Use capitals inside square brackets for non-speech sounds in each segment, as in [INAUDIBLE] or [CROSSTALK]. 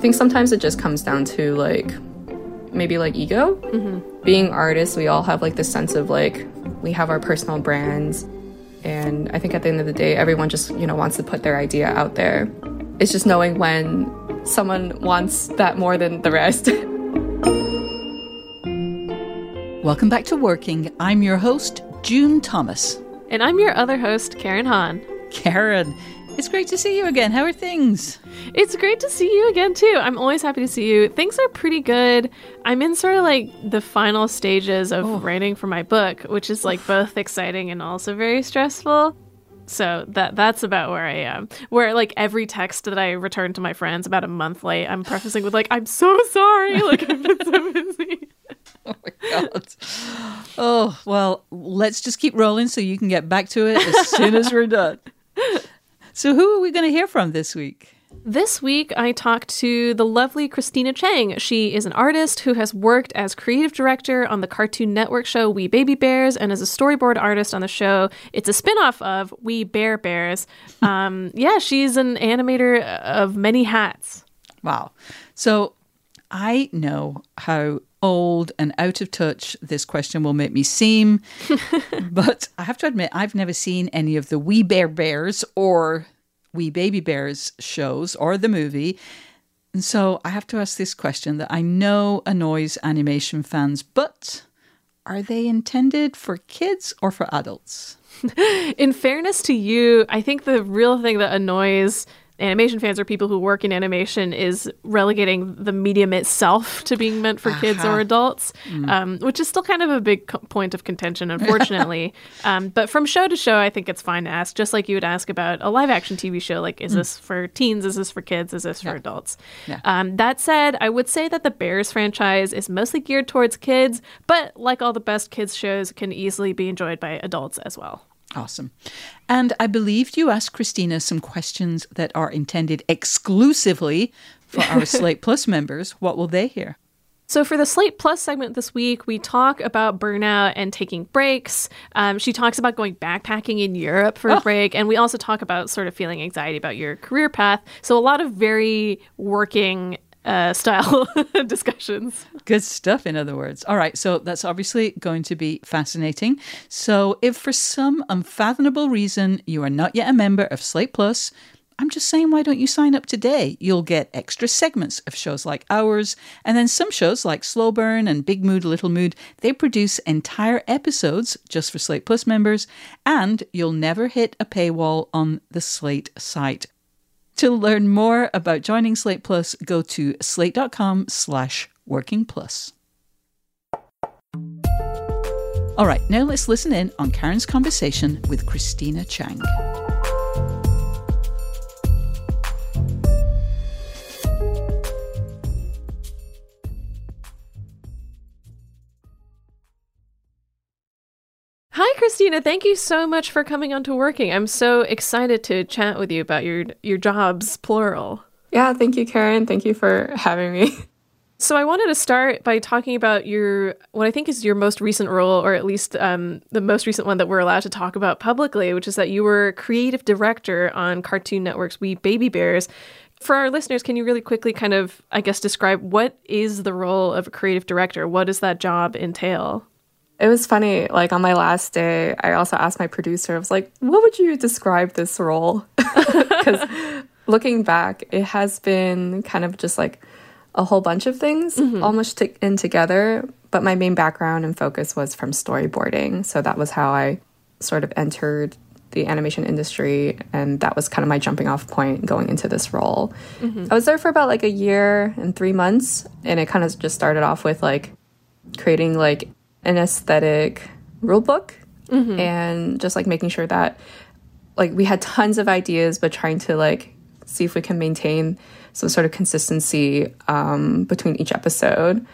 Think sometimes it just comes down to like maybe like ego. Mm-hmm. Being artists, we all have like this sense of like we have our personal brands. And I think at the end of the day, everyone just, you know, wants to put their idea out there. It's just knowing when someone wants that more than the rest. [LAUGHS] Welcome back to Working. I'm your host, June Thomas. And I'm your other host, Karen Han. Karen, it's great to see you again. How are things? It's great to see you again, too. I'm always happy to see you. Things are pretty good. I'm in sort of like the final stages of oh. writing for my book, which is like both exciting and also very stressful. So that that's about where I am. Where like every text that I return to my friends about a month late, I'm prefacing with like, "I'm so sorry. [LAUGHS] Like I've been so busy." [LAUGHS] oh my god. Oh well, let's just keep rolling so you can get back to it as soon as we're done. [LAUGHS] So, who are we going to hear from this week? This week, I talked to the lovely Christina Chang. She is an artist who has worked as creative director on the Cartoon Network show We Baby Bears and as a storyboard artist on the show. It's a spinoff of We Bare Bears. [LAUGHS] Um, yeah, she's an animator of many hats. Wow. So, I know how old and out of touch this question will make me seem. [LAUGHS] but I have to admit, I've never seen any of the We Bare Bears or We Baby Bears shows or the movie. And so I have to ask this question that I know annoys animation fans, but are they intended for kids or for adults? [LAUGHS] In fairness to you, I think the real thing that annoys animation fans or people who work in animation is relegating the medium itself to being meant for uh-huh. kids or adults, mm. um, which is still kind of a big co- point of contention, unfortunately. [LAUGHS] um, but from show to show, I think it's fine to ask, just like you would ask about a live action TV show like, is mm. this for teens? Is this for kids? Is this yeah. for adults? Yeah. Um, that said, I would say that the Bears franchise is mostly geared towards kids, but like all the best kids shows, can easily be enjoyed by adults as well. Awesome. And I believed you asked Christina some questions that are intended exclusively for our [LAUGHS] Slate Plus members. What will they hear? So, for the Slate Plus segment this week, we talk about burnout and taking breaks. Um, she talks about going backpacking in Europe for oh. a break. And we also talk about sort of feeling anxiety about your career path. So, a lot of very working uh, style [LAUGHS] discussions. Good stuff, in other words. All right, so that's obviously going to be fascinating. So, if for some unfathomable reason you are not yet a member of Slate Plus, I'm just saying, why don't you sign up today? You'll get extra segments of shows like ours, and then some shows like Slow Burn and Big Mood, Little Mood, they produce entire episodes just for Slate Plus members, and you'll never hit a paywall on the Slate site. To learn more about joining Slate Plus, go to slate.com slash working plus. All right, now let's listen in on Karen's conversation with Christina Chang. Hi, Christina. Thank you so much for coming on to Working. I'm so excited to chat with you about your your jobs, plural. Yeah, thank you, Karen. Thank you for having me. [LAUGHS] So I wanted to start by talking about your what I think is your most recent role, or at least um, the most recent one that we're allowed to talk about publicly, which is that you were creative director on Cartoon Network's We Baby Bears. For our listeners, can you really quickly kind of, I guess, describe what is the role of a creative director? What does that job entail? It was funny. Like on my last day, I also asked my producer, I was like, what would you describe this role? [LAUGHS] Because looking back, it has been kind of just like a whole bunch of things mm-hmm. almost t- in together. But my main background and focus was from storyboarding. So that was how I sort of entered the animation industry. And that was kind of my jumping off point going into this role. Mm-hmm. I was there for about like a year and three months. And it kind of just started off with like creating like an aesthetic rule book and just like making sure that like we had tons of ideas but trying to like see if we can maintain some sort of consistency um, between each episode.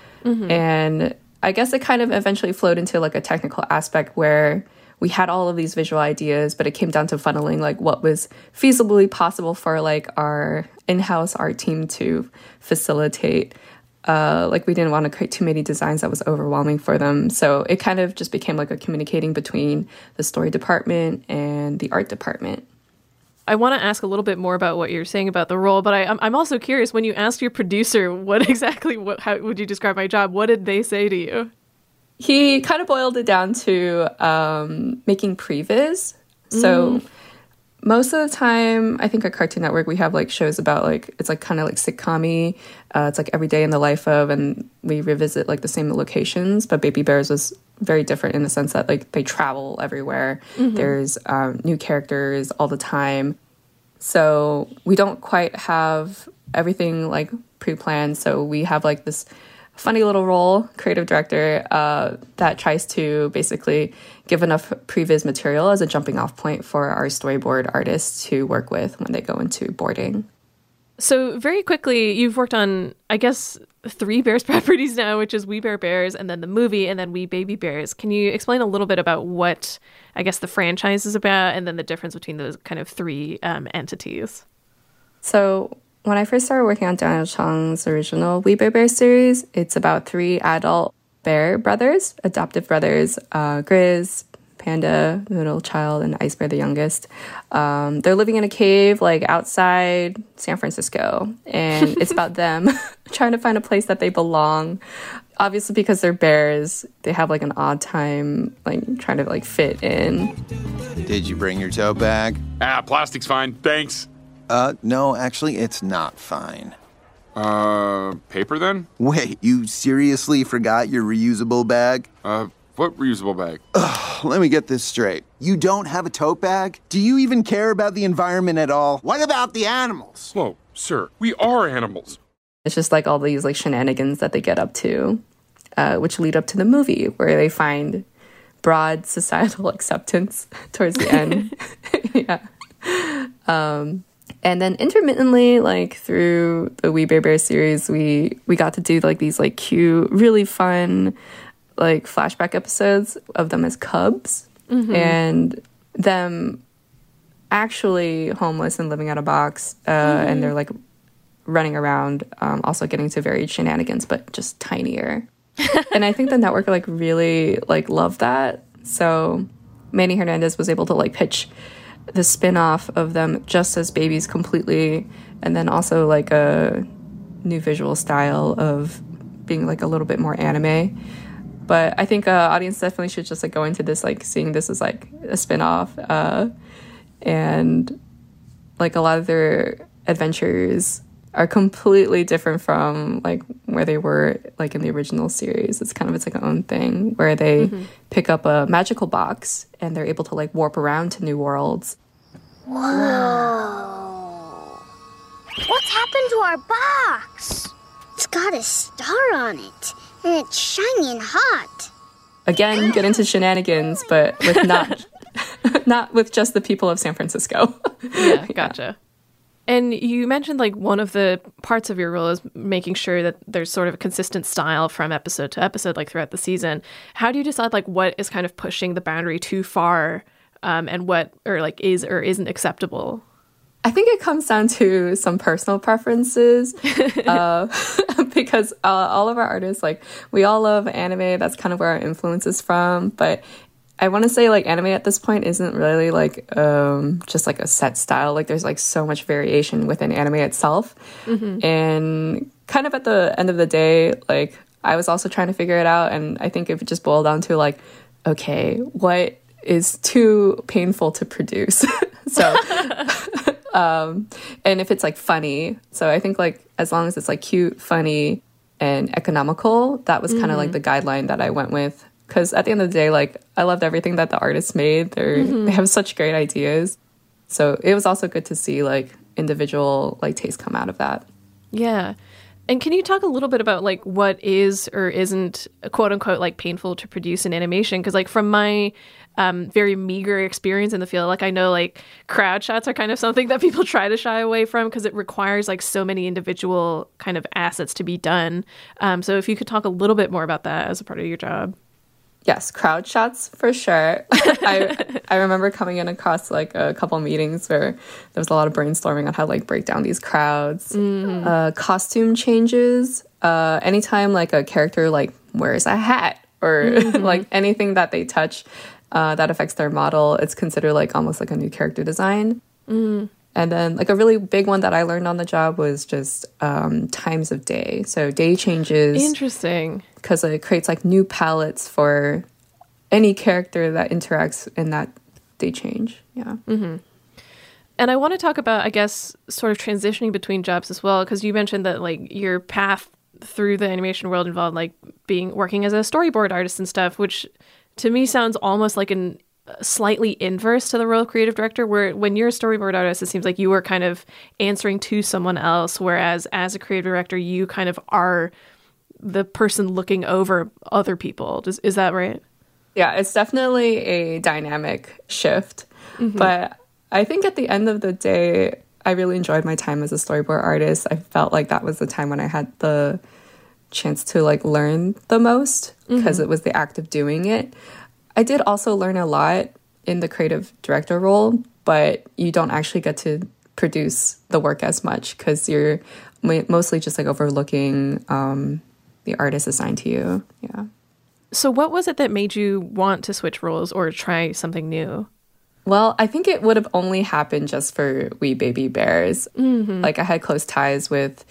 And i guess it kind of eventually flowed into like a technical aspect where we had all of these visual ideas but it came down to funneling like what was feasibly possible for like our in-house art team to facilitate uh, like we didn't want to create too many designs that was overwhelming for them. So it kind of just became like a communicating between the story department and the art department. I want to ask a little bit more about what you're saying about the role, but I, I'm, I'm also curious when you asked your producer what [LAUGHS] exactly what how would you describe my job? What did they say to you? He kind of boiled it down to um, making previs. So most of the time, I think at Cartoon Network we have like shows about like it's like kind of like sitcom uh, it's like every day in the life of, and we revisit like the same locations. But Baby Bears was very different in the sense that like they travel everywhere. There's um, new characters all the time. So we don't quite have everything like pre-planned. So we have like this funny little role, creative director, uh, that tries to basically give enough previs material as a jumping off point for our storyboard artists to work with when they go into boarding. So very quickly, you've worked on I guess three Bears [LAUGHS] properties now, which is We Bare Bears, and then the movie, and then We Baby Bears. Can you explain a little bit about what I guess the franchise is about, and then the difference between those kind of three um, entities? So when I first started working on Daniel Chong's original We Bare Bear series, it's about three adult bear brothers, adoptive brothers, uh, Grizz, Panda, the middle child, and Ice Bear, the youngest. Um, they're living in a cave like outside San Francisco, and it's about [LAUGHS] them [LAUGHS] trying to find a place that they belong. Obviously, because they're bears, they have like an odd time like trying to like fit in. Did you bring your tote bag? Ah, plastic's fine. Thanks. Uh, no, actually, it's not fine. Uh, paper then? Wait, you seriously forgot your reusable bag? Uh, what reusable bag? Let me get this straight. You don't have a tote bag? Do you even care about the environment at all? What about the animals? Whoa, sir, we are animals. It's just like all these like shenanigans that they get up to, uh, which lead up to the movie where they find broad [LAUGHS] societal acceptance towards the end. [LAUGHS] [LAUGHS] yeah. Um, and then intermittently, like through the We Bare Bear series, we we got to do like these like cute, really fun, like flashback episodes of them as cubs and them actually homeless and living out of box, uh, and they're like running around, um, also getting to varied shenanigans, but just tinier. [LAUGHS] and I think the network like really like loved that. So Manny Hernandez was able to like pitch the spin-off of them just as babies completely and then also like a new visual style of being like a little bit more anime but i think uh, audience definitely should just like go into this like seeing this as like a spin-off uh, and like a lot of their adventures are completely different from like where they were like in the original series. It's kind of its like own thing where they pick up a magical box and they're able to like warp around to new worlds. Whoa! What's happened to our box? It's got a star on it, and it's shiny and hot. Again, get into shenanigans, but with not [LAUGHS] not with just the people of San Francisco. [LAUGHS] Yeah, gotcha. And you mentioned like one of the parts of your role is making sure that there's sort of a consistent style from episode to episode, like throughout the season. How do you decide like what is kind of pushing the boundary too far, um, and what or like is or isn't acceptable? I think it comes down to some personal preferences [LAUGHS] uh, [LAUGHS] because uh, all of our artists, like, we all love anime. That's kind of where our influence is from. But I want to say, like, anime at this point isn't really like um, just like a set style. Like, there's like so much variation within anime itself. And kind of at the end of the day, like, I was also trying to figure it out. And I think it just boiled down to, like, okay, what is too painful to produce? [LAUGHS] so [LAUGHS] um, and if it's like funny. So I think like as long as it's like cute, funny, and economical, that was kind of like the guideline that I went with. Because at the end of the day, like I loved everything that the artists made. They're they have such great ideas. So it was also good to see like individual like taste come out of that. Yeah. And can you talk a little bit about like what is or isn't quote unquote like painful to produce in animation? Because like from my um, very meager experience in the field, like I know like crowd shots are kind of something that people [LAUGHS] try to shy away from because it requires like so many individual kind of assets to be done. Um, so if you could talk a little bit more about that as a part of your job. Yes, crowd shots for sure. [LAUGHS] I I remember coming in across like a couple meetings where there was a lot of brainstorming on how to like break down these crowds. Mm-hmm. Uh, costume changes. Uh, anytime like a character like wears a hat or [LAUGHS] Mm-hmm. like anything that they touch uh, that affects their model, it's considered like almost like a new character design. Mm. And then, like, a really big one that I learned on the job was just um, times of day. So, day changes Interesting. because it creates like new palettes for any character that interacts in that day change. Yeah. And I want to talk about, I guess, sort of transitioning between jobs as well, because you mentioned that like your path through the animation world involved like being working as a storyboard artist and stuff, which to me sounds almost like an uh, slightly inverse to the role of creative director where when you're a storyboard artist it seems like you are kind of answering to someone else whereas as a creative director you kind of are the person looking over other people Does, is that right Yeah, it's definitely a dynamic shift. Mm-hmm. But I think at the end of the day, I really enjoyed my time as a storyboard artist. I felt like that was the time when I had the chance to like learn the most because it was the act of doing it. I did also learn a lot in the creative director role, but you don't actually get to produce the work as much because you're mostly just like overlooking um, the artist assigned to you. Yeah. so what was it that made you want to switch roles or try something new Well, I think it would have only happened just for We Baby Bears. Like, I had close ties with,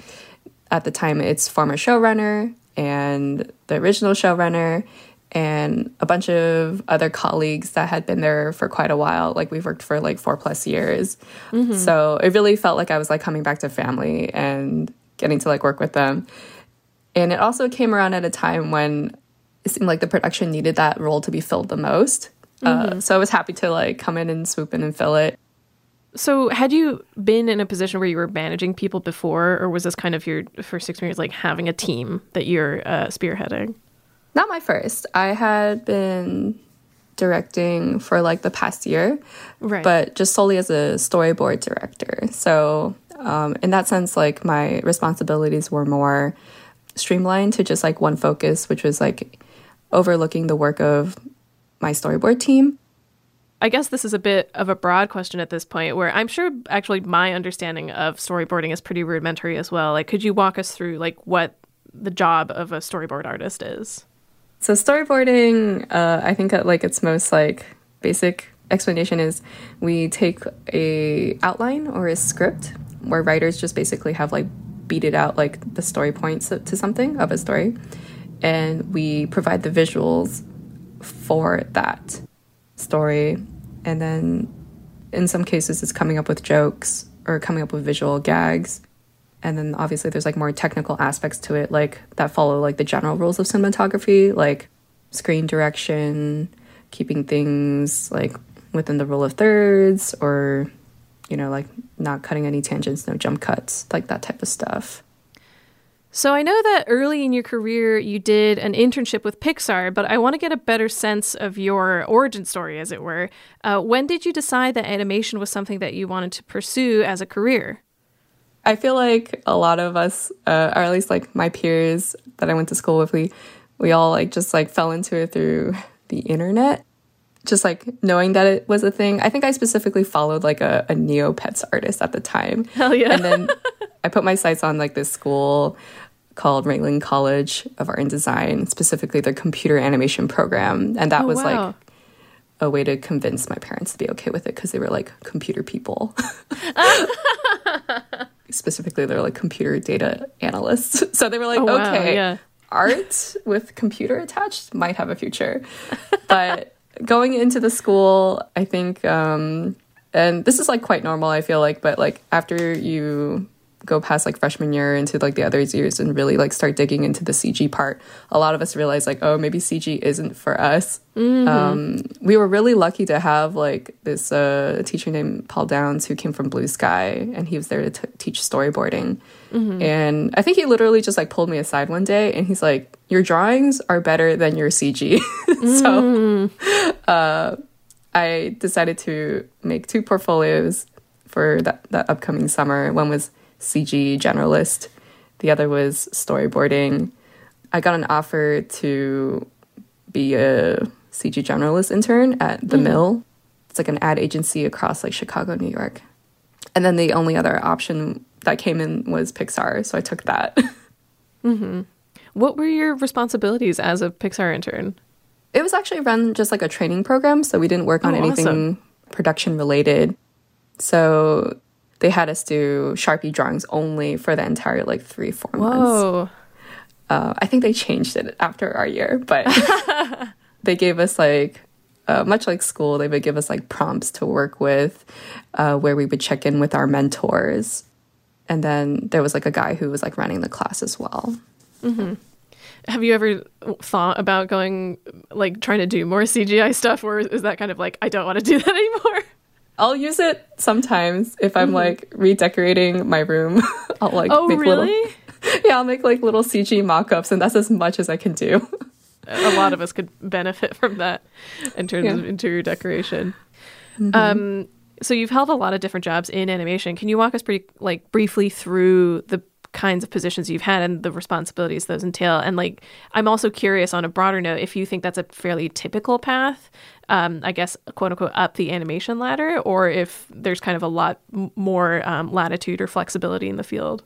at the time, its former showrunner and the original showrunner, and a bunch of other colleagues that had been there for quite a while. Like, we've worked for like four plus years. So it really felt like I was like coming back to family and getting to like work with them. And it also came around at a time when it seemed like the production needed that role to be filled the most. Uh, so I was happy to like come in and swoop in and fill it. So, had you been in a position where you were managing people before, or was this kind of your first experience, like having a team that you're uh, spearheading? Not my first. I had been directing for like the past year, Right. but just solely as a storyboard director. So, um, in that sense, like my responsibilities were more streamlined to just like one focus, which was like overlooking the work of my storyboard team. I guess this is a bit of a broad question at this point, where I'm sure actually my understanding of storyboarding is pretty rudimentary as well. Like, could you walk us through like what the job of a storyboard artist is? So storyboarding, uh, I think like its most like basic explanation is we take a outline or a script where writers just basically have like beat it out like the story points to something of a story, and we provide the visuals for that story, and then in some cases it's coming up with jokes or coming up with visual gags. And then obviously there's like more technical aspects to it like that follow like the general rules of cinematography like screen direction keeping things like within the rule of thirds or you know like not cutting any tangents no jump cuts like that type of stuff So I know that early in your career you did an internship with Pixar, but I want to get a better sense of your origin story, as it were. Uh, when did you decide that animation was something that you wanted to pursue as a career? I feel like a lot of us, uh, or at least like my peers that I went to school with, we we all like just like fell into it through the internet, just like knowing that it was a thing. I think I specifically followed like a, a Neopets artist at the time. Hell yeah. And then [LAUGHS] I put my sights on like this school called Ringling College of Art and Design, specifically their computer animation program, and that Oh, was wow. like a way to convince my parents to be okay with it because they were like computer people. [LAUGHS] Specifically, they're like computer data analysts. [LAUGHS] So they were like, Oh, wow, okay, yeah. art with computer attached might have a future. but going into the school, I think, um, and this is like quite normal, I feel like, but like after you go past like freshman year into like the other years and really like start digging into the CG part, a lot of us realized like, oh, maybe CG isn't for us. Um, we were really lucky to have like this uh, teacher named Paul Downs who came from Blue Sky and he was there to t- teach storyboarding. And I think he literally just like pulled me aside one day and he's like, your drawings are better than your CG. [LAUGHS] so uh, I decided to make two portfolios for that, that upcoming summer. One was CG generalist, the other was storyboarding. I got an offer to be a CG generalist intern at The mm-hmm. Mill. It's like an ad agency across like Chicago, New York. And then the only other option that came in was Pixar, so I took that. [LAUGHS] Mm-hmm. What were your responsibilities as a Pixar intern? It was actually run just like a training program, so we didn't work on Oh, anything awesome. production related. So they had us do Sharpie drawings only for the entire like three, four months. Whoa. Uh, I think they changed it after our year, but [LAUGHS] they gave us like, uh, much like school, they would give us like prompts to work with uh, where we would check in with our mentors. And then there was like a guy who was like running the class as well. Have you ever thought about going, like, trying to do more CGI stuff, or is that kind of like, I don't want to do that anymore? I'll use it sometimes if I'm like redecorating my room. [LAUGHS] I'll like Oh, make really? little [LAUGHS] yeah, I'll make like little CG mock-ups, and that's as much as I can do. a lot of us could benefit [LAUGHS] from that in terms Yeah. of interior decoration. Um, so you've held a lot of different jobs in animation. Can you walk us pretty like briefly through the kinds of positions you've had and the responsibilities those entail? And like, I'm also curious on a broader note if you think that's a fairly typical path. Um, I guess quote unquote up the animation ladder, or if there's kind of a lot more um, latitude or flexibility in the field.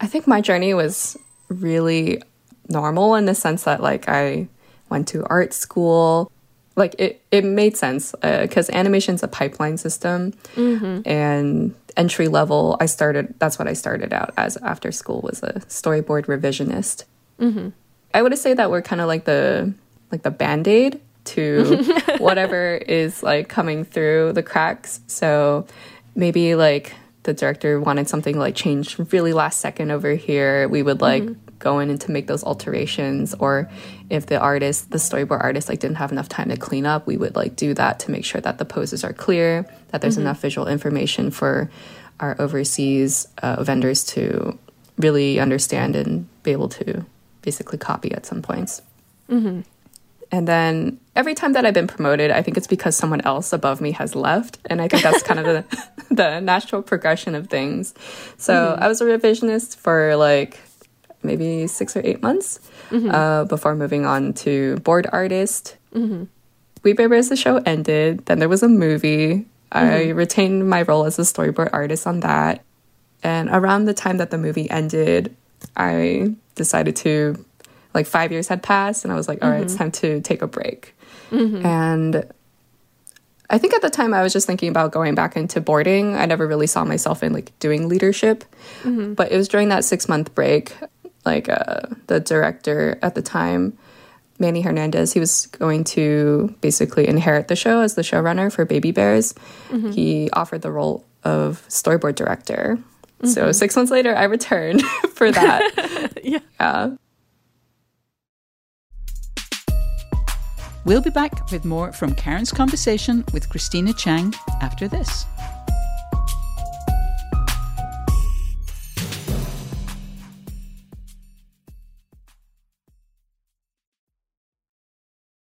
I think my journey was really normal in the sense that like I went to art school. Like it, it made sense uh, because animation's a pipeline system, mm-hmm. and entry level. I started. That's what I started out as after school was a storyboard revisionist. Mm-hmm. I would say that we're kind of like the like the band aid to [LAUGHS] whatever is like coming through the cracks. So maybe like the director wanted something like changed really last second over here. We would like mm-hmm. go in and to make those alterations or if the artist the storyboard artist like didn't have enough time to clean up we would like do that to make sure that the poses are clear that there's mm-hmm. enough visual information for our overseas uh, vendors to really understand and be able to basically copy at some points mm-hmm. and then every time that I've been promoted, I think it's because someone else above me has left. And I think that's kind of the, [LAUGHS] the natural progression of things. So mm-hmm. I was a revisionist for like maybe six or eight months mm-hmm. uh, before moving on to board artist. Mm-hmm. We Bare Bears, the show ended. Then there was a movie. I mm-hmm. retained my role as a storyboard artist on that. And around the time that the movie ended, I decided to, like, five years had passed, and I was like, all right, it's time to take a break. And I think at the time I was just thinking about going back into boarding. I never really saw myself in like doing leadership. But it was during that six month break, like uh, the director at the time, Manny Hernandez, he was going to basically inherit the show as the showrunner for Baby Bears. He offered the role of storyboard director. So six months later, I returned [LAUGHS] for that. [LAUGHS] yeah. We'll be back with more from Karen's conversation with Christina Chang after this.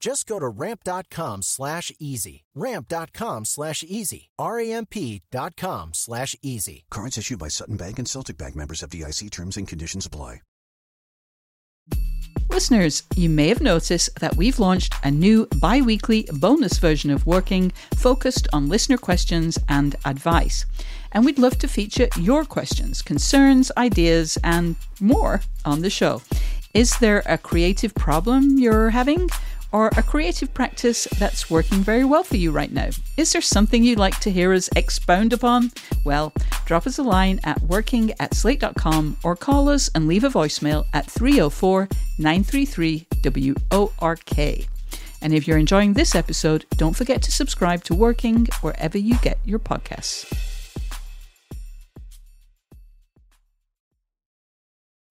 Just go to ramp.com slash easy. Ramp.com slash easy. R-A-M-P.com slash easy. Cards issued by Sutton Bank and Celtic Bank members of DIC terms and conditions apply. Listeners, you may have noticed that we've launched a new bi weekly bonus version of Working focused on listener questions and advice. And we'd love to feature your questions, concerns, ideas, and more on the show. Is there a creative problem you're having? Or a creative practice that's working very well for you right now? Is there something you'd like to hear us expound upon? Well, drop us a line at working at slate.com or call us and leave a voicemail at 304 933 WORK. And if you're enjoying this episode, don't forget to subscribe to Working wherever you get your podcasts.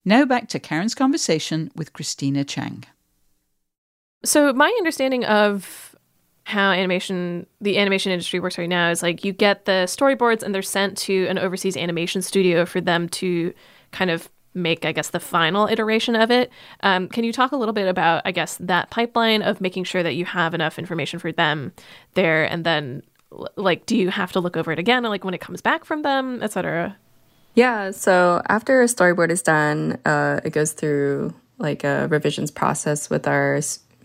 Now back to Karen's conversation with Christina Chang. So my understanding of how animation the animation industry works right now is like you get the storyboards and they're sent to an overseas animation studio for them to kind of make i guess the final iteration of it. Um, can you talk a little bit about i guess that pipeline of making sure that you have enough information for them there? And then like do you have to look over it again like when it comes back from them etc yeah so after a storyboard is done uh, it goes through like a revisions process with our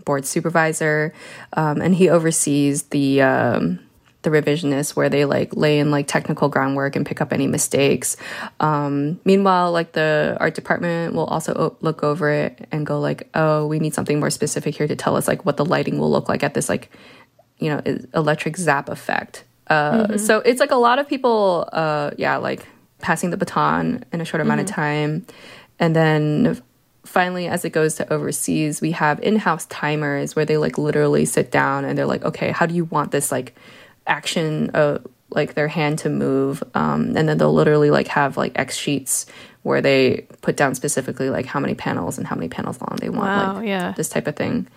board supervisor, um, and he oversees the um, the revisionists where they like lay in like technical groundwork and pick up any mistakes. Um, meanwhile, like the art department will also o- look over it and go like, oh, we need something more specific here to tell us like what the lighting will look like at this like you know electric zap effect. Uh, mm-hmm. So it's like a lot of people, uh, yeah, like passing the baton in a short amount mm-hmm. of time, and then finally as it goes to overseas we have in-house timers where they like literally sit down and they're like okay how do you want this like action of like their hand to move um, and then they'll literally like have like x sheets where they put down specifically like how many panels and how many panels long they want wow, like yeah. this type of thing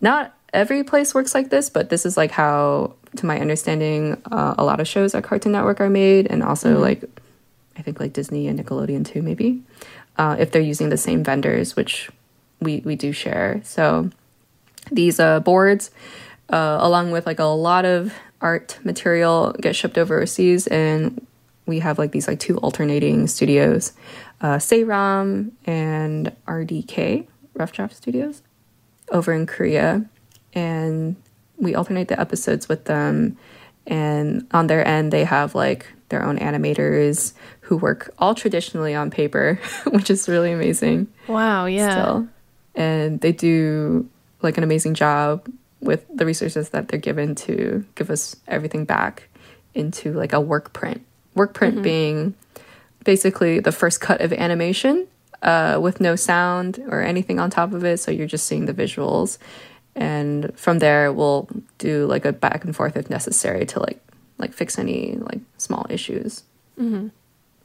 not every place works like this but this is like how to my understanding uh, a lot of shows at cartoon network are made and also mm-hmm. like i think like disney and nickelodeon too maybe uh, if they're using the same vendors, which we we do share. So these uh, boards, uh, along with like a lot of art material, get shipped overseas, and we have like these like two alternating studios, uh, Saerom and RDK Rough Draft Studios, over in Korea, and we alternate the episodes with them. And on their end, they have like their own animators who work all traditionally on paper, [LAUGHS] which is really amazing. Wow, yeah. Still. And they do like an amazing job with the resources that they're given to give us everything back into like a work print. Work print mm-hmm. being basically the first cut of animation uh, with no sound or anything on top of it. So you're just seeing the visuals. And from there, we'll do like a back and forth if necessary to like like fix any like small issues. Mm-hmm.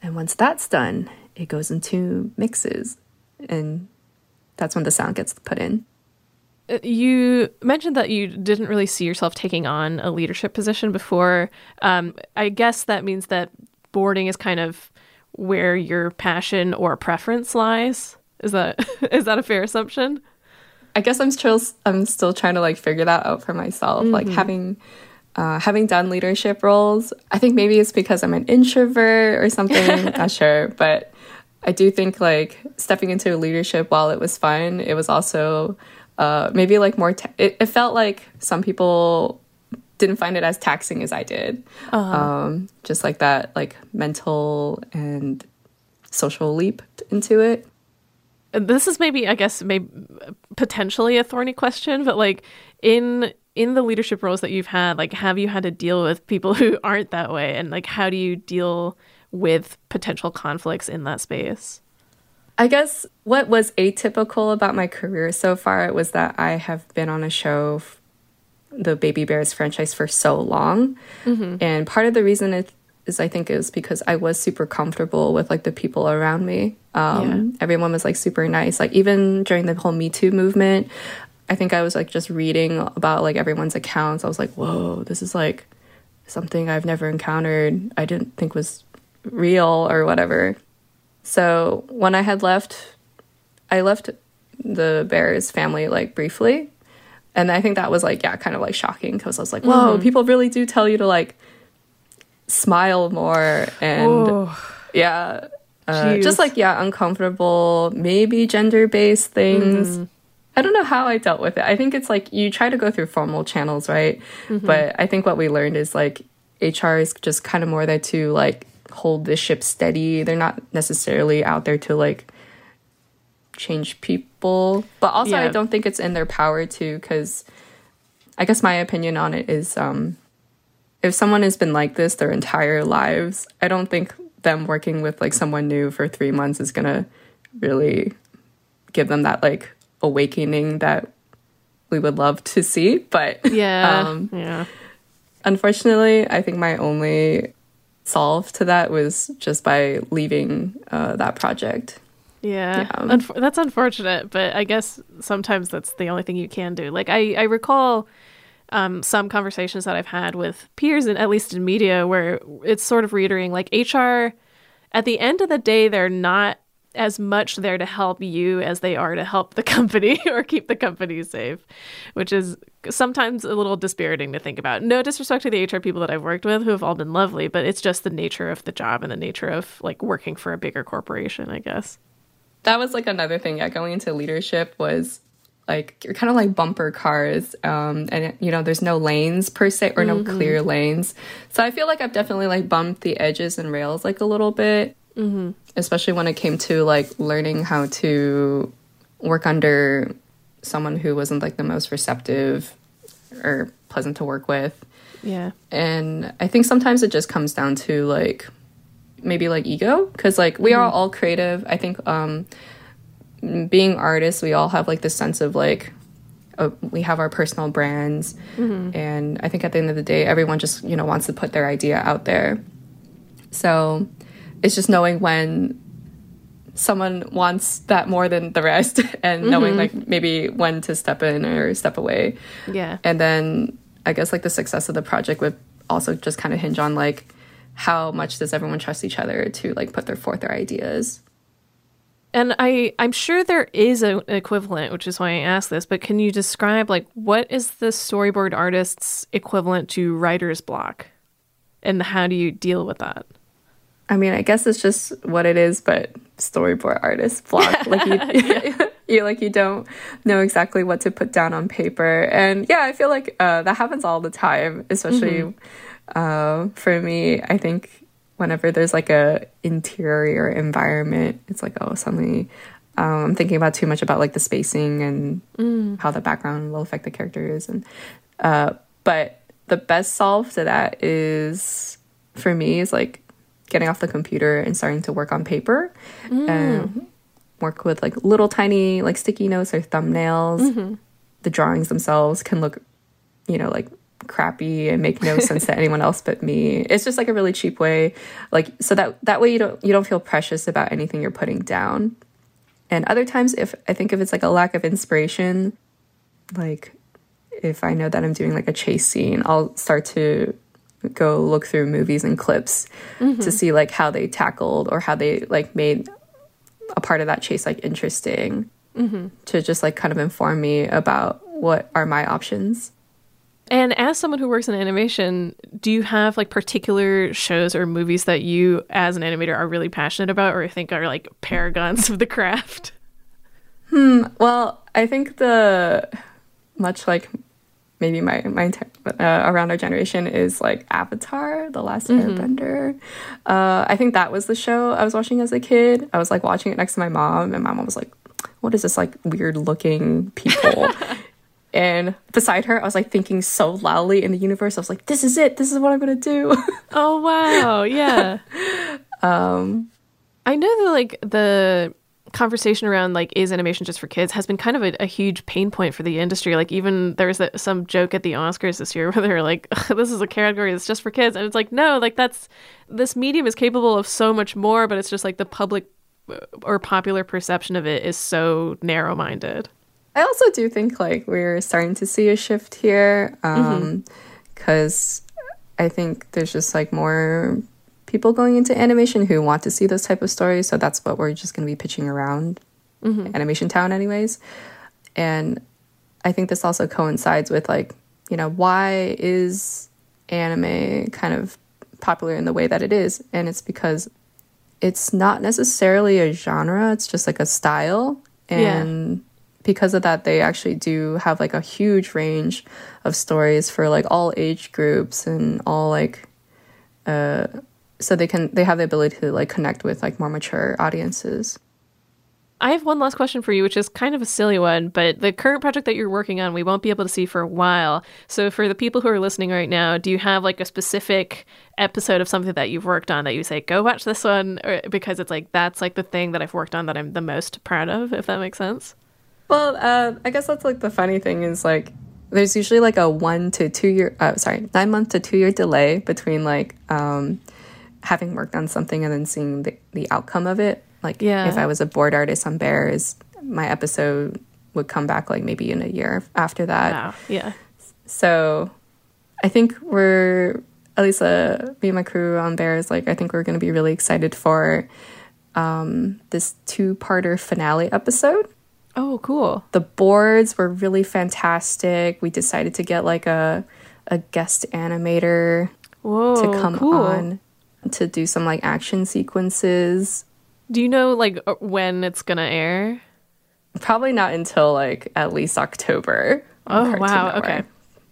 And once that's done, it goes into mixes, and that's when the sound gets put in. Uh, you mentioned that you didn't really see yourself taking on a leadership position before. Um, I guess that means that boarding is kind of where your passion or preference lies. Is that [LAUGHS] is that a fair assumption? I guess I'm still I'm still trying to like figure that out for myself. Mm-hmm. Like having uh, having done leadership roles, I think maybe it's because I'm an introvert or something. [LAUGHS] not sure, but I do think like stepping into leadership while it was fun, it was also uh, maybe like more. Ta- it, it, felt like some people didn't find it as taxing as I did. Uh-huh. Um, just like that, like mental and social leap into it. This is maybe, I guess, maybe potentially a thorny question, but like in in the leadership roles that you've had, like have you had to deal with people [LAUGHS] who aren't that way and like how do you deal with potential conflicts in that space? I guess what was atypical about my career so far was that I have been on a show the Baby Bears franchise for so long. Mm-hmm. And part of the reason it is I think is because I was super comfortable with like the people around me. Um, Everyone was like super nice. Like even during the whole Me Too movement, I think I was like just reading about like everyone's accounts. I was like, whoa, this is like something I've never encountered. I didn't think was real or whatever. So when I had left, I left the Bears family like briefly. And I think that was like, yeah, kind of like shocking because I was like, whoa, people really do tell you to like smile more and yeah, uh, just like, yeah, uncomfortable, maybe gender based things. I don't know how I dealt with it. I think it's like you try to go through formal channels, right? But I think what we learned is like HR is just kind of more there to like hold the ship steady. They're not necessarily out there to like change people. But also, I don't think it's in their power to, because I guess my opinion on it is um, if someone has been like this their entire lives, I don't think them working with like someone new for three months is gonna really give them that like awakening that we would love to see. But Yeah. um, yeah. unfortunately, I think my only solve to that was just by leaving uh, that project. Yeah, Yeah. Unf- that's unfortunate, but I guess sometimes that's the only thing you can do. Like I, I recall um, some conversations that I've had with peers, and at least in media, where it's sort of reiterating like HR. At the end of the day, they're not as much there to help you as they are to help the [LAUGHS] company or keep the company safe, which is sometimes a little dispiriting to think about. No disrespect to the HR people that I've worked with who have all been lovely, but it's just the nature of the job and the nature of like working for a bigger corporation, I guess. that was like another thing yeah going into leadership was like you're kind of like bumper cars um and you know there's no lanes per se or no clear lanes. So i feel like i've definitely like bumped the edges and rails like a little bit mm-hmm. especially when it came to like learning how to work under someone who wasn't like the most receptive or pleasant to work with. Yeah. and i think sometimes it just comes down to like maybe like ego because like we are all creative. I think um being artists we all have like this sense of like uh, we have our personal brands. And i think at the end of the day everyone just you know wants to put their idea out there. So it's just knowing when someone wants that more than the rest [LAUGHS] and knowing like maybe when to step in or step away. Yeah. and then I guess like the success of the project would also just kind of hinge on like how much does everyone trust each other to like put their forth their ideas. And I, I'm sure there is an equivalent, which is why I asked this. But can you describe like what is the storyboard artist's equivalent to writer's block, and how do you deal with that? I mean, I guess it's just what it is, but storyboard artist block. [LAUGHS] Like you, [LAUGHS] you like you don't know exactly what to put down on paper, and yeah, I feel like uh, that happens all the time. Especially uh, for me, I think whenever there's like a interior environment, it's like oh suddenly. Um, I'm thinking about too much about like the spacing and how the background will affect the characters, and uh, but the best solve to that is for me is like getting off the computer and starting to work on paper. And work with like little tiny like sticky notes or thumbnails. The drawings themselves can look you know like crappy and make no sense to [LAUGHS] anyone else but me. It's just like a really cheap way. Like so that that way you don't you don't feel precious about anything you're putting down. And other times if i think if it's like a lack of inspiration like if I know that I'm doing like a chase scene, I'll start to go look through movies and clips to mm-hmm. see like how they tackled or how they like made a part of that chase like interesting mm-hmm. to just like kind of inform me about what are my options. And as someone who works in animation, do you have like particular shows or movies that you, as an animator, are really passionate about, or think are like paragons of the craft? Hmm. Well, I think the much like maybe my my enti- uh, around our generation is like Avatar, The Last Airbender. Uh, I think that was the show I was watching as a kid. I was like watching it next to my mom, and my mom was like, "What is this like weird looking people?" [LAUGHS] and beside her, I was like thinking so loudly in the universe. I was like, "This is it. This is what I'm gonna do." [LAUGHS] Oh wow, yeah. [LAUGHS] um, I know that like the conversation around like is animation just for kids has been kind of a, a huge pain point for the industry. Like even there was that, some joke at the Oscars this year [LAUGHS] where they're like, "This is a category that's just for kids," and it's like, no, like that's this medium is capable of so much more, but it's just like the public uh, or popular perception of it is so narrow-minded. I also do think like we're starting to see a shift here mm-hmm. um, because I think there's just like more people going into animation who want to see those type of stories. So that's what we're just going to be pitching around mm-hmm. Animation Town, anyways. And I think this also coincides with like you know why is anime kind of popular in the way that it is, and it's because it's not necessarily a genre; it's just like a style, Yeah. Because of that, they actually do have like a huge range of stories for like all age groups and all like uh so they can they have the ability to like connect with like more mature audiences. I have one last question for you, which is kind of a silly one, but the current project that you're working on, we won't be able to see for a while. So, for the people who are listening right now, do you have like a specific episode of something that you've worked on that you say, go watch this one? Or, because it's like, that's like the thing that I've worked on that I'm the most proud of, if that makes sense? Well, uh, I guess that's like the funny thing is like there's usually like a one to two year, uh, sorry, nine month to two year delay between like um, having worked on something and then seeing the, the outcome of it. Like Yeah. if I was a board artist on Bears, my episode would come back like maybe in a year after that. Wow. Yeah. So I think we're at least uh, me and my crew on Bears. Like I think we're going to be really excited for um, this two-parter finale episode. Oh, cool. The boards were really fantastic. We decided to get like a a guest animator Whoa. to come cool. on to do some like action sequences. Do you know like uh, when it's going to air? Probably not until like at least October. Oh, wow, Network. okay.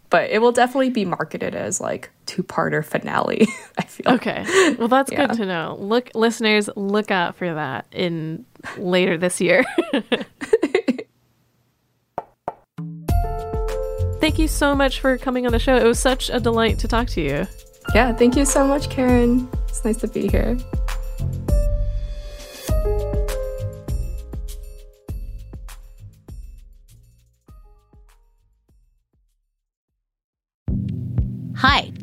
But it will definitely be marketed as like two-parter finale. [LAUGHS] I feel. Okay. Well, that's Yeah. good to know. Look, listeners, look out for that in later this year. [LAUGHS] Thank you so much for coming on the show. It was such a delight to talk to you. Yeah, thank you so much, Karen. It's nice to be here.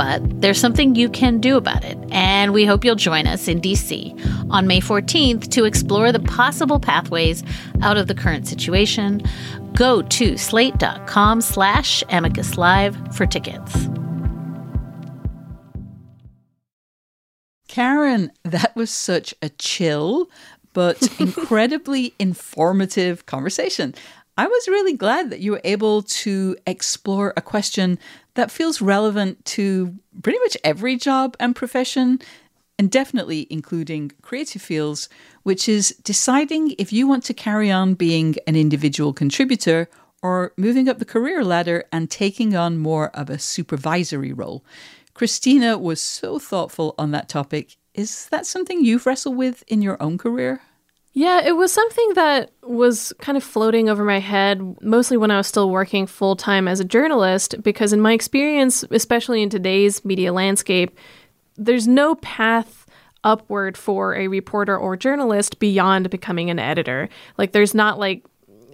But there's something you can do about it, and we hope you'll join us in DC on May 14th to explore the possible pathways out of the current situation. Go to slate.com slash amicus live for tickets. Karen, that was such a chill but [LAUGHS] incredibly informative conversation. I was really glad that you were able to explore a question that feels relevant to pretty much every job and profession, and definitely including creative fields, which is deciding if you want to carry on being an individual contributor or moving up the career ladder and taking on more of a supervisory role. Christina was so thoughtful on that topic. Is that something you've wrestled with in your own career? Yeah, it was something that was kind of floating over my head, mostly when I was still working full time as a journalist, because in my experience, especially in today's media landscape, there's no path upward for a reporter or journalist beyond becoming an editor. Like, there's not like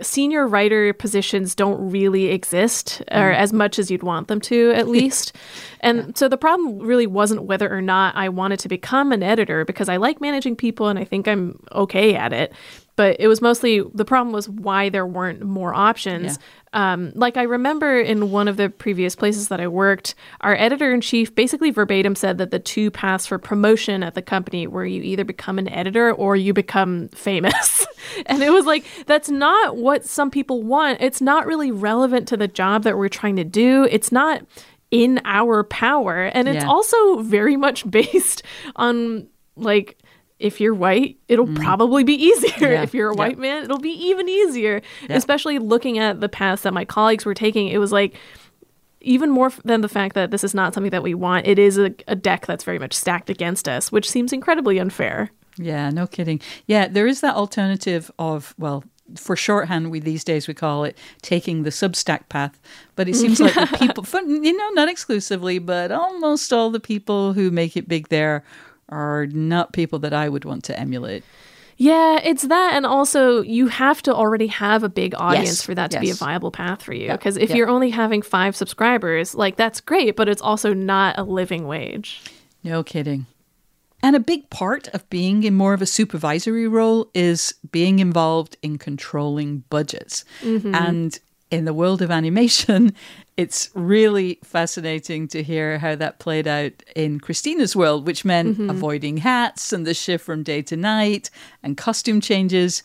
senior writer positions don't really exist or mm. as much as you'd want them to at [LAUGHS] least. And so the problem really wasn't whether or not i wanted to become an editor because i like managing people and i think i'm okay at it but it was mostly the problem was why there weren't more options. Um, like I remember in one of the previous places that I worked, our editor in chief basically verbatim said that the two paths for promotion at the company were you either become an editor or you become famous. [LAUGHS] and it was like, that's not what some people want. It's not really relevant to the job that we're trying to do. It's not in our power. And it's Yeah. also very much [LAUGHS] based on like, if you're white, it'll probably be easier. Mm. Yeah. If you're a Yeah. white man, it'll be even easier. Yeah. Especially looking at the paths that my colleagues were taking, it was like even more than the fact that this is not something that we want. It is a, a deck that's very much stacked against us, which seems incredibly unfair. Yeah, no kidding. Yeah, there is that alternative of, well, for shorthand, we these days we call it taking the Substack path. But it seems like the [LAUGHS] people, you know, not exclusively, but almost all the people who make it big there are not people that I would want to emulate. Yeah, it's that. And also, you have to already have a big audience Yes, for that to be a viable path for you. Because if yeah. you're only having five subscribers, like that's great, but it's also not a living wage. No kidding. And a big part of being in more of a supervisory role is being involved in controlling budgets. Mm-hmm. And in the world of animation, it's really fascinating to hear how that played out in Christina's world, which meant mm-hmm. avoiding hats and the shift from day to night and costume changes.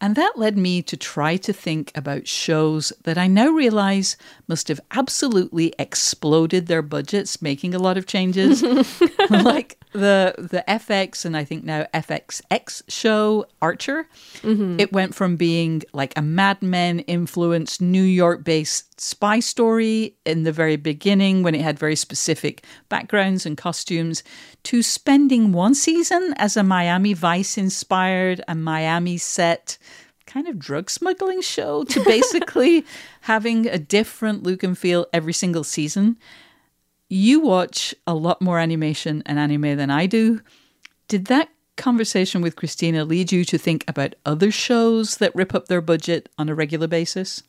And that led me to try to think about shows that I now realize must have absolutely exploded their budgets, making a lot of changes. [LAUGHS] [LAUGHS] like the the FX and I think now FXX show Archer. Mm-hmm. It went from being like a Mad Men influenced New York based spy story in the very beginning when it had very specific backgrounds and costumes to spending one season as a Miami Vice inspired and Miami set kind of drug smuggling show to basically [LAUGHS] having a different look and feel every single season. You watch a lot more animation and anime than I do. Did that conversation with Christina lead you to think about other shows that rip up their budget on a regular basis?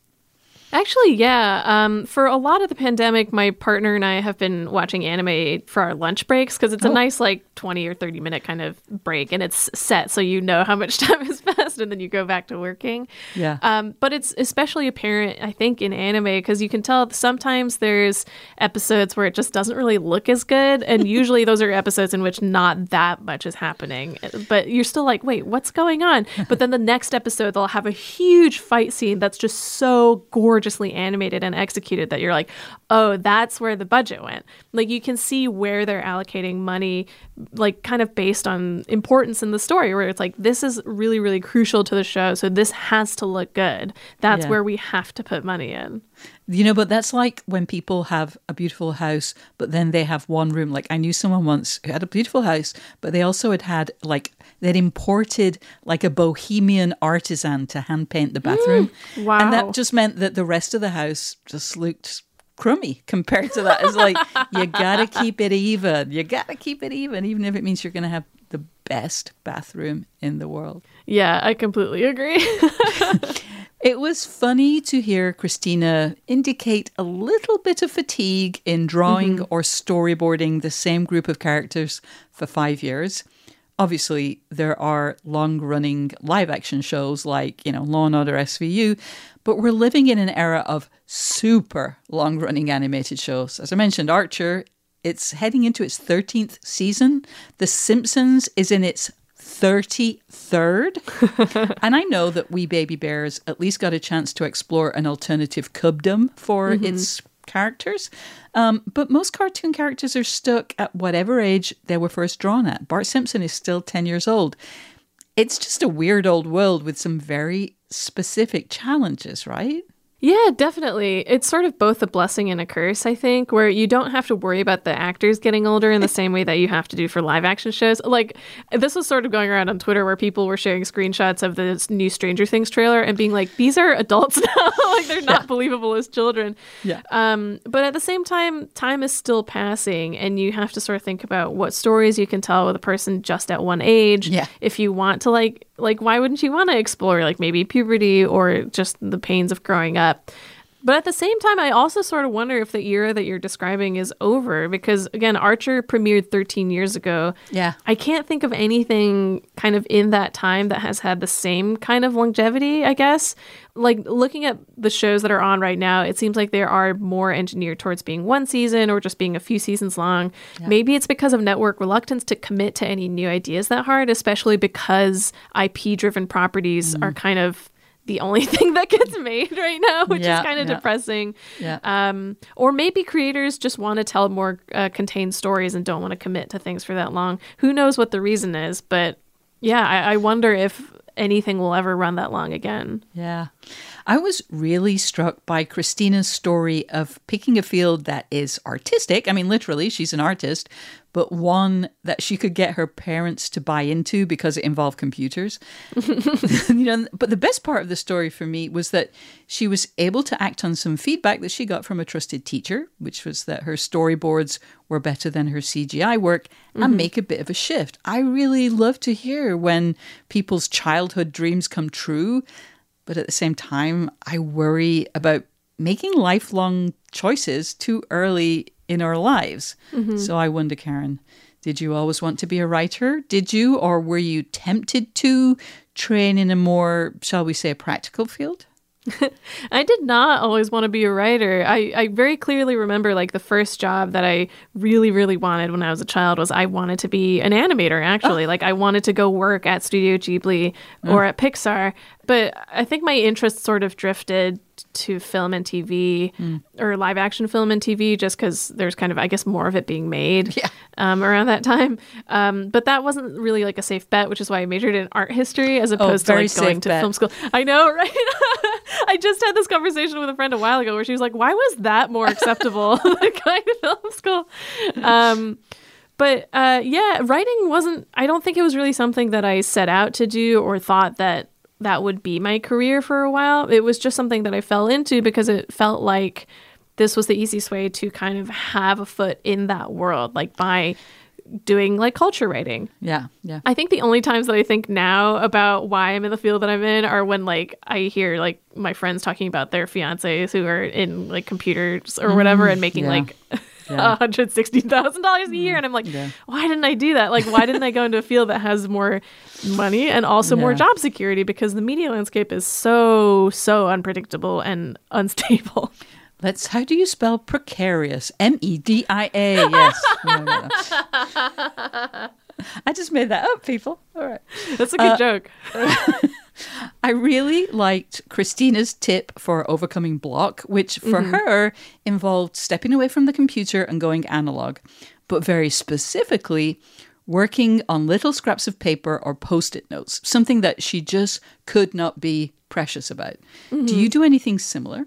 Actually, yeah. Um, for a lot of the pandemic, my partner and I have been watching anime for our lunch breaks because it's a nice, like, 20 or 30 minute kind of break and it's set so you know how much [LAUGHS] time has passed and then you go back to working. Yeah. Um, but it's especially apparent, I think, in anime because you can tell sometimes there's episodes where it just doesn't really look as good. And [LAUGHS] usually those are episodes in which not that much is happening. But you're still like, wait, what's going on? [LAUGHS] But then the next episode, they'll have a huge fight scene that's just so gorgeously animated and executed that you're like, oh, that's where the budget went. Like you can see where they're allocating money, like kind of based on importance in the story, where it's like, this is really, really crucial to the show. So this has to look good. That's Yeah. where we have to put money in. You know, but that's like when people have a beautiful house, but then they have one room. Like I knew someone once who had a beautiful house, but they also had had like they'd imported like a bohemian artisan to hand paint the bathroom. Mm, wow. And that just meant that the rest of the house just looked crummy compared to that. It's like you gotta keep it even. You gotta keep it even, even if it means you're gonna have the best bathroom in the world. Yeah, I completely agree. [LAUGHS] It was funny to hear Christina indicate a little bit of fatigue in drawing mm-hmm. or storyboarding the same group of characters for five years. Obviously, there are long running live action shows like, you know, Law and Order SVU, but we're living in an era of super long running animated shows. As I mentioned, Archer, it's heading into its 13th season. The Simpsons is in its 33rd. [LAUGHS] and I know that We Baby Bears at least got a chance to explore an alternative cubdom for mm-hmm. its characters. Um, but most cartoon characters are stuck at whatever age they were first drawn at. Bart Simpson is still 10 years old. It's just a weird old world with some very specific challenges, right? Yeah, definitely. It's sort of both a blessing and a curse, I think, where you don't have to worry about the actors getting older in the same way that you have to do for live action shows. Like, this was sort of going around on Twitter where people were sharing screenshots of this new Stranger Things trailer and being like, these are adults [LAUGHS] now. like, they're not believable as children. Yeah. Um, but at the same time, time is still passing, and you have to sort of think about what stories you can tell with a person just at one age. Yeah. If you want to, like, like why wouldn't you want to explore like maybe puberty or just the pains of growing up? But at the same time, I also sort of wonder if the era that you're describing is over because, again, Archer premiered 13 years ago. Yeah. I can't think of anything kind of in that time that has had the same kind of longevity, I guess. Like looking at the shows that are on right now, it seems like there are more engineered towards being one season or just being a few seasons long. Maybe it's because of network reluctance to commit to any new ideas that hard, especially because IP driven properties Mm. are kind of the only [LAUGHS] thing that gets made right now, which Yeah, is kind of yeah. depressing. Yeah. Um, or maybe creators just want to tell more uh, contained stories and don't want to commit to things for that long. Who knows what the reason is? But yeah, I, I wonder if anything will ever run that long again. Yeah. I was really struck by Christina's story of picking a field that is artistic. I mean, literally, she's an artist, but one that she could get her parents to buy into because it involved computers. [LAUGHS] you know, but the best part of the story for me was that she was able to act on some feedback that she got from a trusted teacher, which was that her storyboards were better than her CGI work and mm-hmm. make a bit of a shift. I really love to hear when people's childhood dreams come true, but at the same time, I worry about making lifelong choices too early in our lives. Mm-hmm. So I wonder, Karen, did you always want to be a writer? Did you, or were you tempted to train in a more, shall we say, a practical field? [LAUGHS] I did not always want to be a writer. I, I very clearly remember like the first job that I really, really wanted when I was a child was I wanted to be an animator, actually. Oh. Like I wanted to go work at Studio Ghibli mm. or at Pixar. But I think my interest sort of drifted to film and TV or live action film and TV just because there's kind of, I guess, more of it being made [LAUGHS] um, around that time. Um, but that wasn't really like a safe bet, which is why I majored in art history as opposed to like going to bet. film school. I know, [LAUGHS] right? I just had this conversation with a friend a while ago where she was like, "Why was that more acceptable [LAUGHS] than going to film school?" Um, but uh, yeah, writing wasn't. I don't think it was really something that I set out to do or thought that that would be my career for a while. It was just something that I fell into because it felt like this was the easiest way to kind of have a foot in that world, like by doing like culture writing. Yeah, yeah. I think the only times that I think now about why I'm in the field that I'm in are when like I hear like my friends talking about their fiancés who are in like computers or whatever mm, and making yeah. like [LAUGHS] Yeah. [LAUGHS] hundred sixty thousand dollars a year, mm. and I'm like, why didn't I do that? Like, why didn't I go into a field that has more money and also more job security? Because the media landscape is so so unpredictable and unstable. [LAUGHS] Let's, how do you spell precarious? M E D I A, yes. No, no, no. [LAUGHS] I just made that up, people. All right. That's a good Uh, joke. [LAUGHS] I really liked Christina's tip for overcoming block, which for her involved stepping away from the computer and going analog, but very specifically, working on little scraps of paper or post it notes, something that she just could not be precious about. Do you do anything similar?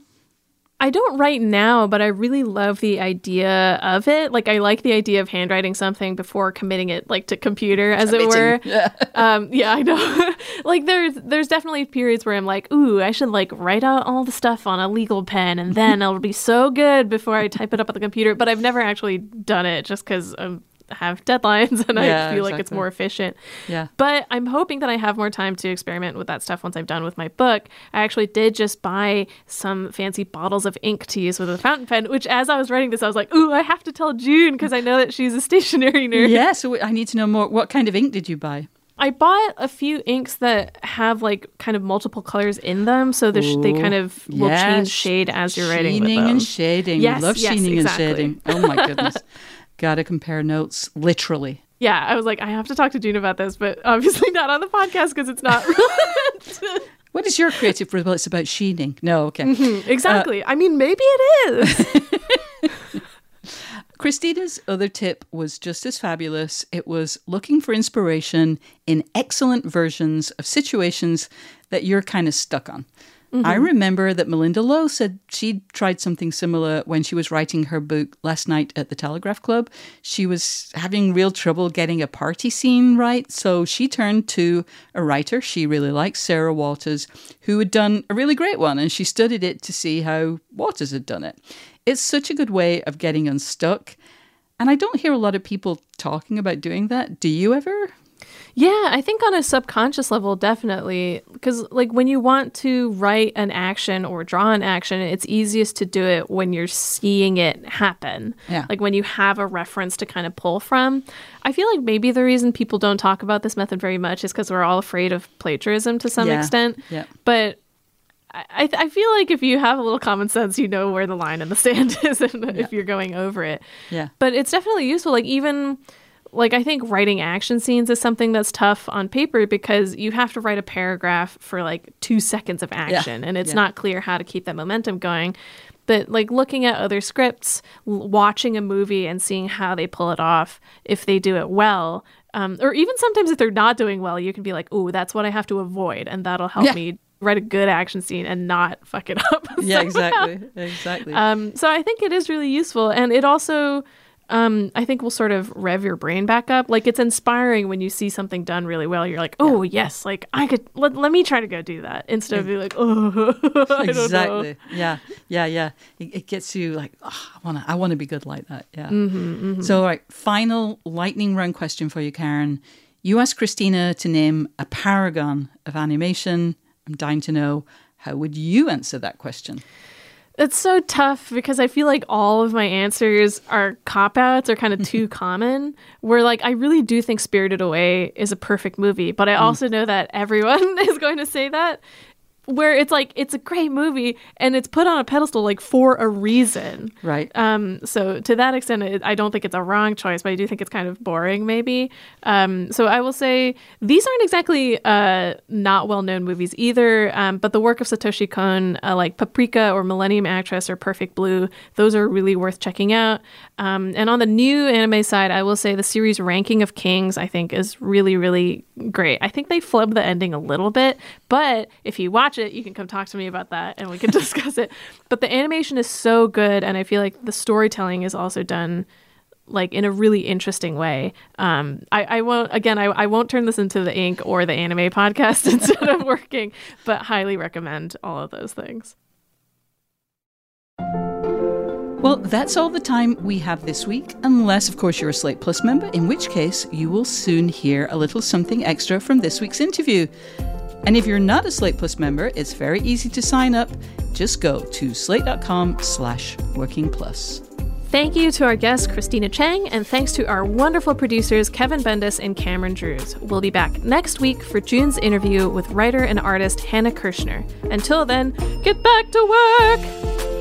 I don't write now, but I really love the idea of it. Like I like the idea of handwriting something before committing it like to computer as it were. [LAUGHS] um yeah, I know. [LAUGHS] like there's there's definitely periods where I'm like, "Ooh, I should like write out all the stuff on a legal pen and then [LAUGHS] it'll be so good before I type it up on the computer." But I've never actually done it just cuz I have deadlines [LAUGHS] and Yeah, I feel like it's more efficient. Yeah. But I'm hoping that I have more time to experiment with that stuff once I'm done with my book. I actually did just buy some fancy bottles of ink to use with a fountain pen, which as I was writing this, I was like, ooh, I have to tell June because I know that she's a [LAUGHS] stationery nerd. Yeah, so I need to know more. What kind of ink did you buy? I bought a few inks that have like kind of multiple colors in them, so sh- they kind of will Yes. change shade as you're writing with Sheening them. and shading. Yes, we love yes, sheening exactly. and shading. Oh my goodness. [LAUGHS] Gotta compare notes, literally. Yeah, I was like, I have to talk to June about this, but obviously not on the podcast because it's not relevant. [LAUGHS] What is your creative rebel? It's about sheening. No, okay. Mm-hmm, uh, exactly. I mean, maybe it is. [LAUGHS] Christina's other tip was just as fabulous. It was looking for inspiration in excellent versions of situations that you're kind of stuck on. I mm-hmm. remember that Malinda Lo said she'd tried something similar when she was writing her book last night at the Telegraph Club. She was having real trouble getting a party scene right, so she turned to a writer she really liked, Sarah Waters, who had done a really great one, and she studied it to see how Waters had done it. It's such a good way of getting unstuck. And I don't hear a lot of people talking about doing that. Do you ever? Yeah, I think on a subconscious level, definitely. Because, like, when you want to write an action or draw an action, it's easiest to do it when you're seeing it happen. Yeah. Like, when you have a reference to kind of pull from. I feel like maybe the reason people don't talk about this method very much is because we're all afraid of plagiarism to some Yeah. extent. Yeah. But I, I feel like if you have a little common sense, you know where the line in the [LAUGHS] sand is and if you're going over it. Yeah. But it's definitely useful. Like even like I think writing action scenes is something that's tough on paper because you have to write a paragraph for like two seconds of action, and it's Yeah. not clear how to keep that momentum going. But like looking at other scripts, l- watching a movie and seeing how they pull it off, if they do it well, um, or even sometimes if they're not doing well, you can be like, "Oh, that's what I have to avoid," and that'll help Yeah. me write a good action scene and not fuck it up. [LAUGHS] Yeah, somehow. exactly. Exactly. Um, so I think it is really useful, and it also, um, I think, will sort of rev your brain back up. Like it's inspiring when you see something done really well. You're like, oh yes, like I could. Let, let me try to go do that instead of be like, oh, [LAUGHS] I don't know. exactly. Yeah, yeah, yeah. It, it gets you like, oh, I want to, I want to be good like that. Yeah. Mm-hmm, So, all right, final lightning round question for you, Karen. You asked Christina to name a paragon of animation. I'm dying to know how would you answer that question? It's so tough because I feel like all of my answers are cop outs or kind of too mm-hmm. common. Where like I really do think Spirited Away is a perfect movie, but I mm. also know that everyone [LAUGHS] is going to say that. Where it's like it's a great movie and it's put on a pedestal like for a reason. Right. Um, so to that extent, it, I don't think it's a wrong choice, but I do think it's kind of boring, maybe. Um, so I will say these aren't exactly uh, not well-known movies either. Um, but the work of Satoshi Kon, uh, like Paprika or Millennium Actress or Perfect Blue, those are really worth checking out. Um, and on the new anime side, I will say the series Ranking of Kings, I think, is really, really great. I think they flub the ending a little bit, but if you watch it, you can come talk to me about that and we can [LAUGHS] discuss it. But the animation is so good, and I feel like the storytelling is also done like in a really interesting way. Um, I, I won't again. I, I won't turn this into the ink or the anime podcast [LAUGHS] instead of working, but highly recommend all of those things. Well, that's all the time we have this week, unless, of course, you're a Slate Plus member, in which case you will soon hear a little something extra from this week's interview. And if you're not a Slate Plus member, it's very easy to sign up. Just go to slate.com slash working plus. Thank you to our guest, Christina Chang, and thanks to our wonderful producers, Kevin Bendis and Cameron Drews. We'll be back next week for June's interview with writer and artist Hannah Kirshner. Until then, get back to work!